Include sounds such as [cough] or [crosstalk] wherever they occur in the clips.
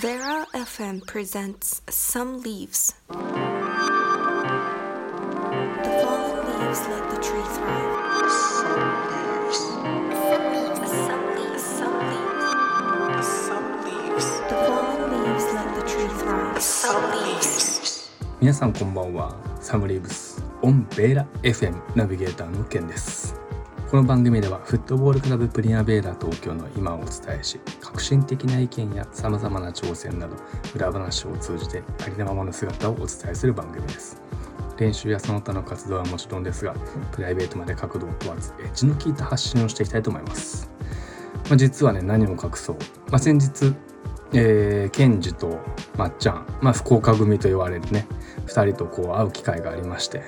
Vera FM presents Some Leaves. The fallen leaves let the tree thrive. Some leaves. Some leaves. Some leaves. Some leaves. The fallen leaves let the tree thrive. Some leaves. 皆さんこんばんはサムリーブスオンベーラ FM ナビゲーターのケンです この番組ではフットボールクラブプリアベーラ東京の今をお伝えし革新的な意見やさまざまな挑戦など裏話を通じてありのままの姿をお伝えする番組です。練習やその他の活動はもちろんですがプライベートまで角度を問わずエッジの効いた発信をしていきたいと思います、まあ、実はね何も隠そう、まあ、先日えー、ケンジとまっちゃん、まあ、福岡組と言われるね2人とこう会う機会がありまして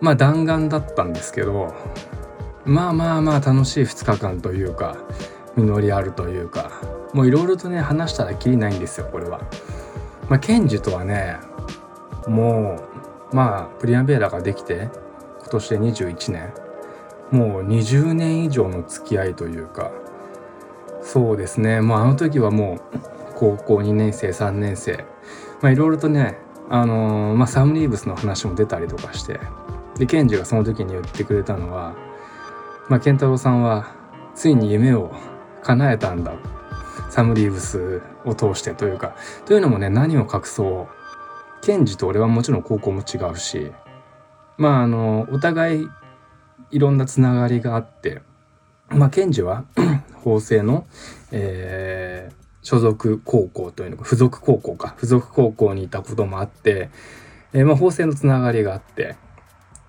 まあ弾丸だったんですけどまあまあまあ楽しい2日間というか実りあるというかもういろいろとね話したらきりないんですよこれは。まあ、ケンジとはねもうまあプリアベーラができて今年で21年。もう20年以上の付き合いというかそうですね。もうあの時はもう高校2年生3年生。まあいろいろとねあのーまあサムリーブスの話も出たりとかしてでケンジがその時に言ってくれたのはまあ健太郎さんはついに夢を叶えたんだ。サムリーブスを通してというか。というのもね何を隠そう。ケンジと俺はもちろん高校も違うし。まああのお互いいろんなつながりがあって。まあケンジは [clears throat] 法政の、えー所属高校というのか付属高校か。付属高校にいたこともあって、えーまあ、法政のつながりがあって。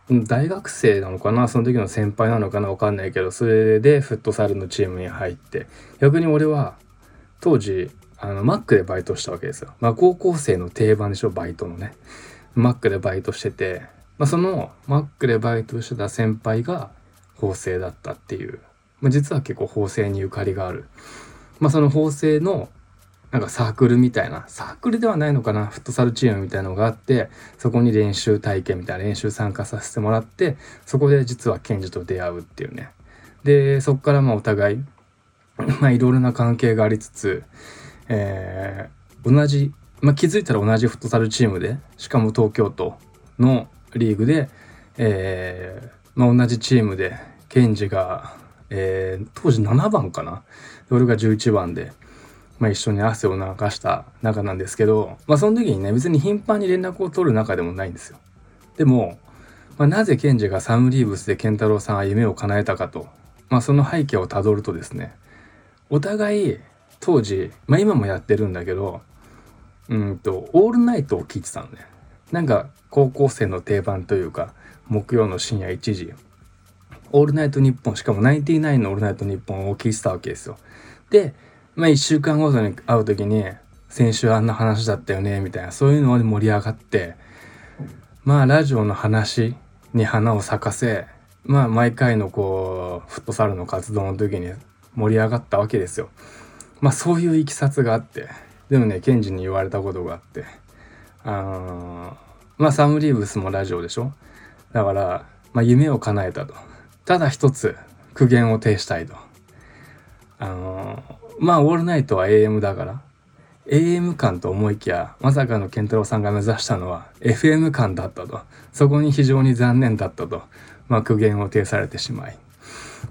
大学生なのかな？その時の先輩なのかな？わかんないけどそれでフットサルのチームに入って逆に俺は当時あのマックでバイトしたわけですよ。まあ高校生の定番でしょ？バイトのね。マックでバイトしてて、まあ、そのマックでバイトしてた先輩が法政だったっていう、まあ、実は結構法政にゆかりがある。まあその法政のなんかサークルみたいなサークルではないのかなフットサルチームみたいなのがあってそこに練習体験みたいな練習参加させてもらってそこで実はケンジと出会うっていうね。でそこからまあお互い [laughs] まあいろいろな関係がありつつ、えー同じ、まあ、気づいたら同じフットサルチームでしかも東京都のリーグで、えーまあ、同じチームでケンジが、えー当時7番かな。俺が11番で、まあ、一緒に汗を流した仲なんですけど、まあ、その時にね別に頻繁に連絡を取る仲でもないんですよ。でも、まあ、なぜケンジがサムリーブスでケンタロウさんは夢を叶えたかと、まあ、その背景をたどるとですねお互い当時、まあ、今もやってるんだけどうんとオールナイトを聞いてたのねなんか高校生の定番というか木曜の深夜1時オールナイトニッポンしかもナインティナインのオールナイトニッポンを聞いてたわけですよでまあ1週間ごとに会う時に先週あんな話だったよねみたいなそういうので盛り上がってまあラジオの話に花を咲かせまあ毎回のこうフットサルの活動の時に盛り上がったわけですよ。まあそういういきさつがあってでもねケンジに言われたことがあってあのまあサムリーブスもラジオでしょ？だから、まあ、夢を叶えたと。ただ一つ苦言を呈したいと。あのーまあオールナイトは AM だから。AM 感と思いきやまさかの健太郎さんが目指したのは FM 感だったと。そこに非常に残念だったと、まあ、苦言を呈されてしまい。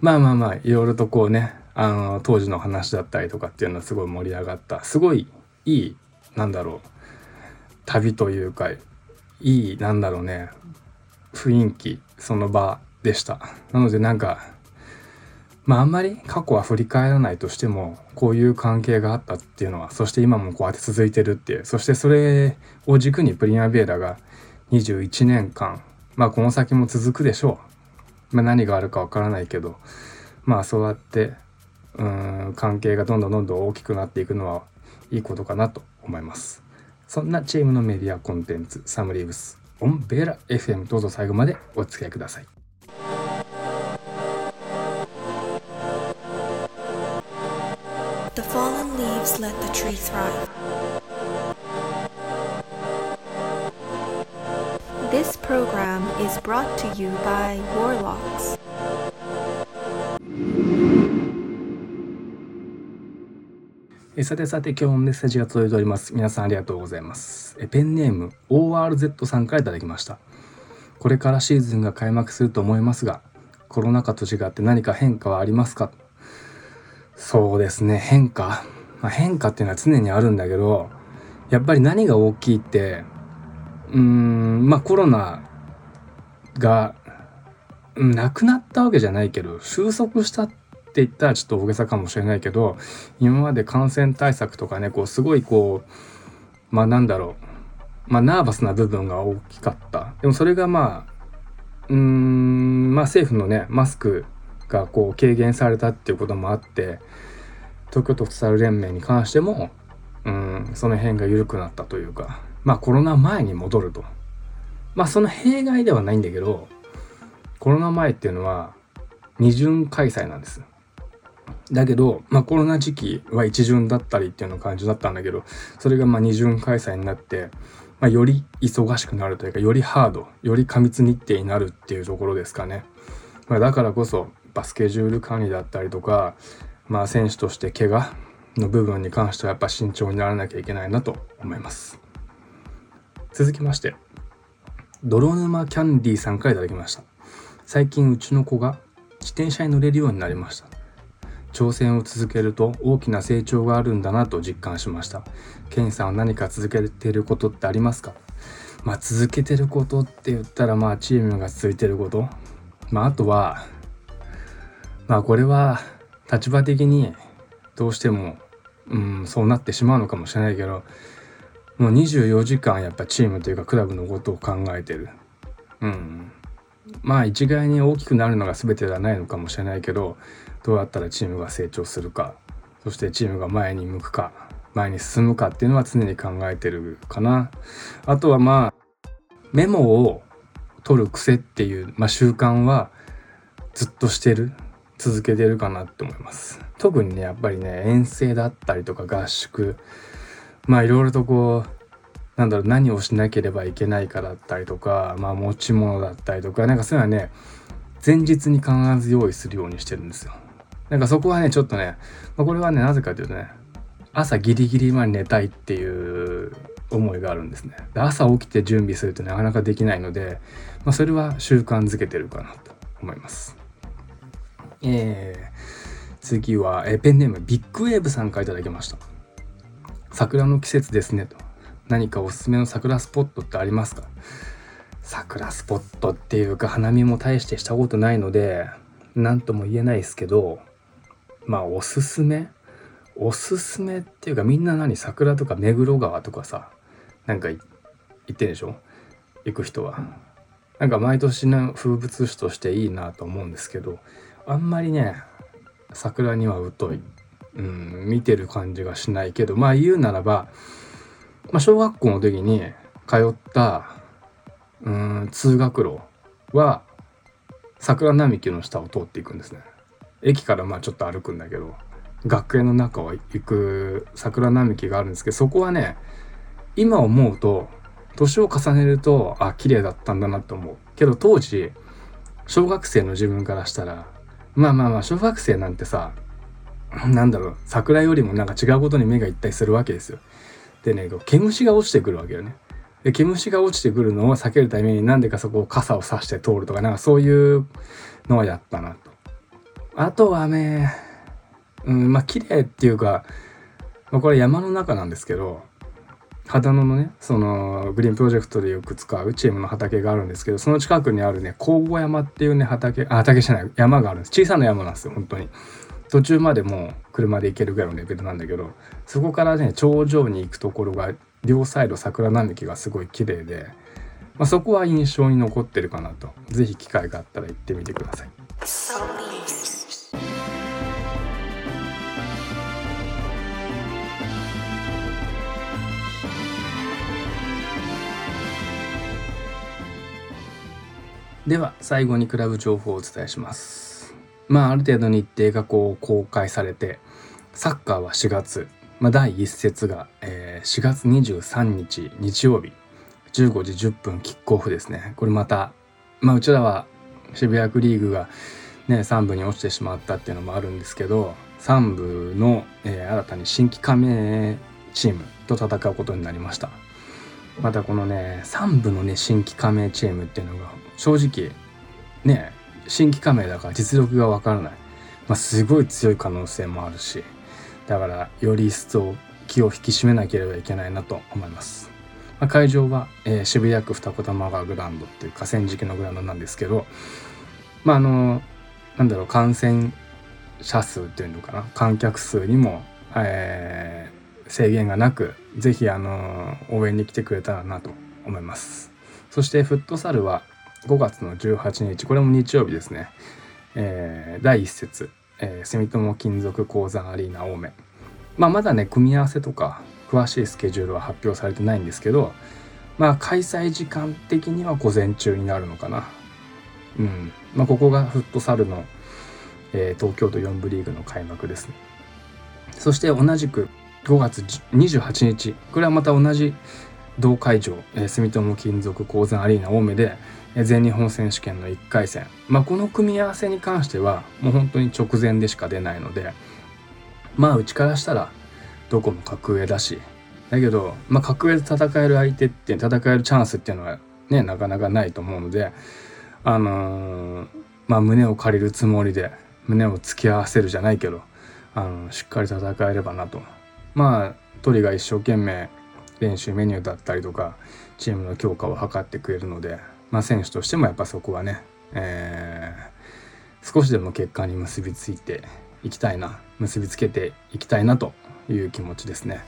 まあまあまあいろいろとこうねあの当時の話だったりとかっていうのはすごい盛り上がった。すごいいいなんだろう旅というかいいなんだろうね雰囲気その場でした。なのでなんかまああんまり過去は振り返らないとしてもこういう関係があったっていうのはそして今もこうやって続いてるっていうそしてそれを軸にプリマベーラが21年間まあこの先も続くでしょう、まあ、何があるかわからないけどまあそうやってうん関係がどんどんどんどん大きくなっていくのはいいことかなと思います。そんなチームのメディアコンテンツサムリーブスオンベーラ FM どうぞ最後までお付き合いください。The fallen leaves let the tree thrive. This program is brought to you by Warlocks. えさてさて今日もメッセージが届いております。皆さんありがとうございます。えペンネーム ORZ さんからいただきました。これからシーズンが開幕すると思いますが、コロナ禍と違って何か変化はありますか？そうですね、変化。まあ、変化っていうのは常にあるんだけど、やっぱり何が大きいって、うーん、まあコロナがなくなったわけじゃないけど、収束したって言ったらちょっと大げさかもしれないけど、今まで感染対策とかね、こうすごいこう、まあなんだろう、まあナーバスな部分が大きかった。でもそれがまあ、うーん、まあ政府のね、マスクがこう軽減されたっていうこともあって、東京都フッサル連盟に関しても、うん、その辺が緩くなったというか、まあコロナ前に戻ると。まあその弊害ではないんだけど、コロナ前っていうのは二巡開催なんです。だけど、まあコロナ時期は一巡だったりっていうような感じだったんだけど、それがまあ二巡開催になって、まあより忙しくなるというか、よりハード、より過密日程になるっていうところですかね。まあだからこそ、バスケジュール管理だったりとか、まあ選手として怪我の部分に関してはやっぱ慎重にならなきゃいけないなと思います。続きまして、泥沼キャンディーさんからいただきました。最近うちの子が自転車に乗れるようになりました。挑戦を続けると大きな成長があるんだなと実感しました。ケンさんは何か続けてることってありますか？まあ続けてることって言ったらまあチームが続いてること。まああとは、まあこれは立場的にどうしても、うん、そうなってしまうのかもしれないけど、もう24時間やっぱチームというかクラブのことを考えてる。うん。まあ一概に大きくなるのが全てではないのかもしれないけど、どうやったらチームが成長するか、そしてチームが前に向くか、前に進むかっていうのは常に考えてるかな。あとはまあ、メモを取る癖っていう、まあ、習慣はずっとしてる。続けてるかなって思います。特にね、やっぱりね、遠征だったりとか合宿、まあいろいろとこう、なんだろう、何をしなければいけないかだったりとか、まあ持ち物だったりとか、なんかそういうのはね、前日に必ず用意するようにしてるんですよ。なんかそこはね、ちょっとね、まあ、これはね、なぜかというとね、朝ギリギリまで寝たいっていう思いがあるんですね。で朝起きて準備するとなかなかできないので、まあ、それは習慣づけてるかなと思います。えー、次は、えーペンネームビッグウェーブさんからいただきました。桜の季節ですねと。何かおすすめの桜スポットってありますか？桜スポットっていうか花見も大してしたことないので何とも言えないですけどまあおすすめ？おすすめっていうかみんな何？桜とか目黒川とかさなんか行ってんでしょ？行く人は。なんか毎年の風物詩としていいなと思うんですけどあんまりね桜には疎い、うん、見てる感じがしないけどまあ言うならば、まあ、小学校の時に通ったうん通学路は桜並木の下を通っていくんですね。駅からまあちょっと歩くんだけど学園の中を行く桜並木があるんですけどそこはね今思うと年を重ねるとあ綺麗だったんだなと思う。けど当時小学生の自分からしたらまあまあまあ小学生なんてさなんだろう桜よりもなんか違うことに目がいったりするわけですよ。でね毛虫が落ちてくるわけよね。で毛虫が落ちてくるのを避けるためになんでかそこを傘を差して通るとかなんかそういうのはやったなと。あとはねうんまあ綺麗っていうか、まあ、これ山の中なんですけど秦野のねそのグリーンプロジェクトでよく使うチームの畑があるんですけどその近くにあるね甲後山っていうね畑あ畑じゃない山があるんです。小さな山なんですよ本当に。途中までもう車で行けるぐらいのレベルなんだけどそこからね頂上に行くところが両サイド桜並木がすごい綺麗で、まあ、そこは印象に残ってるかなと。是非機会があったら行ってみてください。では最後にクラブ情報をお伝えします。まあある程度日程がこう公開されてサッカーは4月、まあ、第1節が、えー4月23日日曜日15時10分キックオフですね。これまたまあうちらは渋谷区リーグがね3部に落ちてしまったっていうのもあるんですけど3部の、えー、新たに新規加盟チームと戦うことになりました。またこのね3部のね新規加盟チームっていうのが正直ね新規加盟だから実力がわからない、まあ、すごい強い可能性もあるしだからより一層気を引き締めなければいけないなと思います、まあ、会場は、えー、渋谷区二子玉川グランドっていう河川敷のグラウンドなんですけどまああのなんだろう感染者数っていうのかな？観客数にも、えー、制限がなく是非あの応援に来てくれたらなと思います。そしてフットサルは5月の18日これも日曜日ですね、えー、第1節、えー、住友金属鉱山アリーナ青梅。まあまだね組み合わせとか詳しいスケジュールは発表されてないんですけどまあ開催時間的には午前中になるのかな。うん。まあここがフットサルの、えー、東京都4部リーグの開幕ですね。そして同じく5月28日。これはまた同じ同会場、えー、住友金属鉱山アリーナ青梅で、全日本選手権の1回戦、まあ、この組み合わせに関してはもう本当に直前でしか出ないのでまあうちからしたらどこも格上だし。だけど、まあ、格上で戦える相手って戦えるチャンスっていうのはねなかなかないと思うのであのー、まあ胸を借りるつもりで胸を突き合わせるじゃないけどあのしっかり戦えればなと。まあトリが一生懸命練習メニューだったりとかチームの強化を図ってくれるので、まあ、選手としてもやっぱそこはね、えー、少しでも結果に結びついていきたいな結びつけていきたいなという気持ちですね。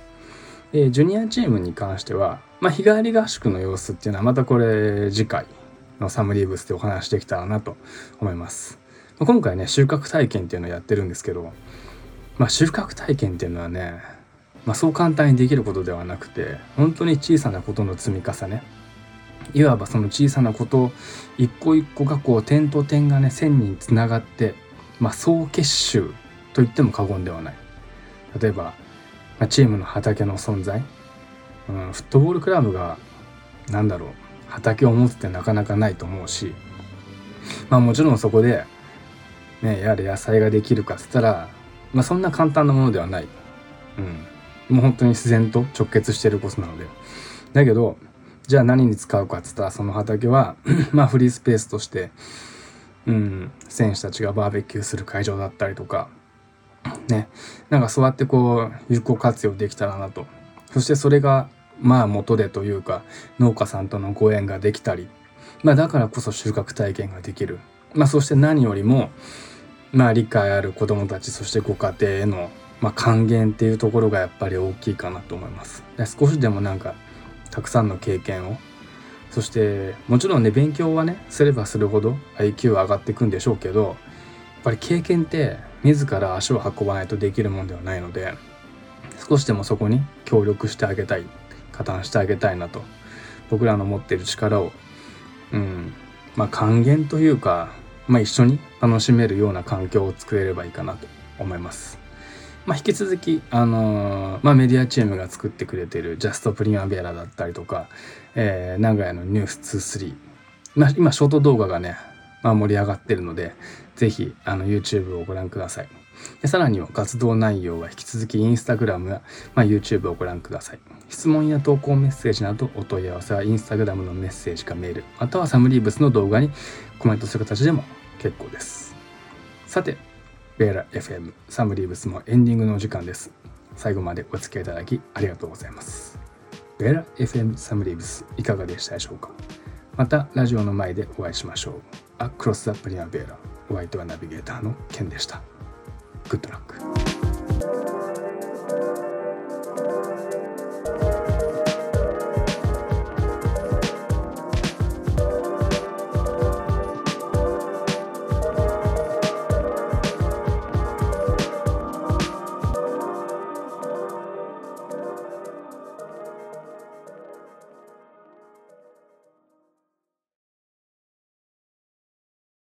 でジュニアチームに関しては、まあ、日帰り合宿の様子っていうのはまたこれ次回のサムリーブスでお話できたらなと思います。今回ね収穫体験っていうのをやってるんですけど、まあ、収穫体験っていうのはねまあ、そう簡単にできることではなくて本当に小さなことの積み重ねいわばその小さなこと一個一個がこう点と点がね線につながって、まあ、総結集と言っても過言ではない。例えば、まあ、チームの畑の存在、うん、フットボールクラブが何だろう。畑を持つってなかなかないと思うし。まあもちろんそこでねやれ野菜ができるかっつったらまあそんな簡単なものではない。うん。もう本当に自然と直結してることなので。だけど、じゃあ何に使うかっつったらその畑は [clears throat] まあフリースペースとして、うん、選手たちがバーベキューする会場だったりとか、ね、なんかそうやってこう有効活用できたらなと。そしてそれがまあ元でというか農家さんとのご縁ができたり、まあだからこそ収穫体験ができる。まあそして何よりも、まあ理解ある子供たちそしてご家庭へのまあ、還元っていうところがやっぱり大きいかなと思います。少しでもなんかたくさんの経験をそしてもちろんね勉強はねすればするほど IQ は上がっていくんでしょうけどやっぱり経験って自ら足を運ばないとできるもんではないので少しでもそこに協力してあげたい加担してあげたいなと僕らの持ってる力をうんまあ還元というか、まあ、一緒に楽しめるような環境を作れればいいかなと思います。まあ、引き続き、あのー、まあ、メディアチームが作ってくれてるジャストプリマベラだったりとか、えー、名古屋のニュース23、まあ、今ショート動画がね、まあ、盛り上がってるので、ぜひあの YouTube をご覧ください。でさらには活動内容は引き続き Instagram や、まあ、YouTube をご覧ください。質問や投稿メッセージなどお問い合わせは Instagram のメッセージかメール、またはサムリーブスの動画にコメントする形でも結構です。さて、ベーラ FM サムリーブスもエンディングのお時間です。最後までお付き合いいただきありがとうございます。ベーラ FM サムリーブスいかがでしたでしょうか？またラジオの前でお会いしましょう。アクロスアップリアベーラお相手はナビゲーターのケンでした。グッドラック。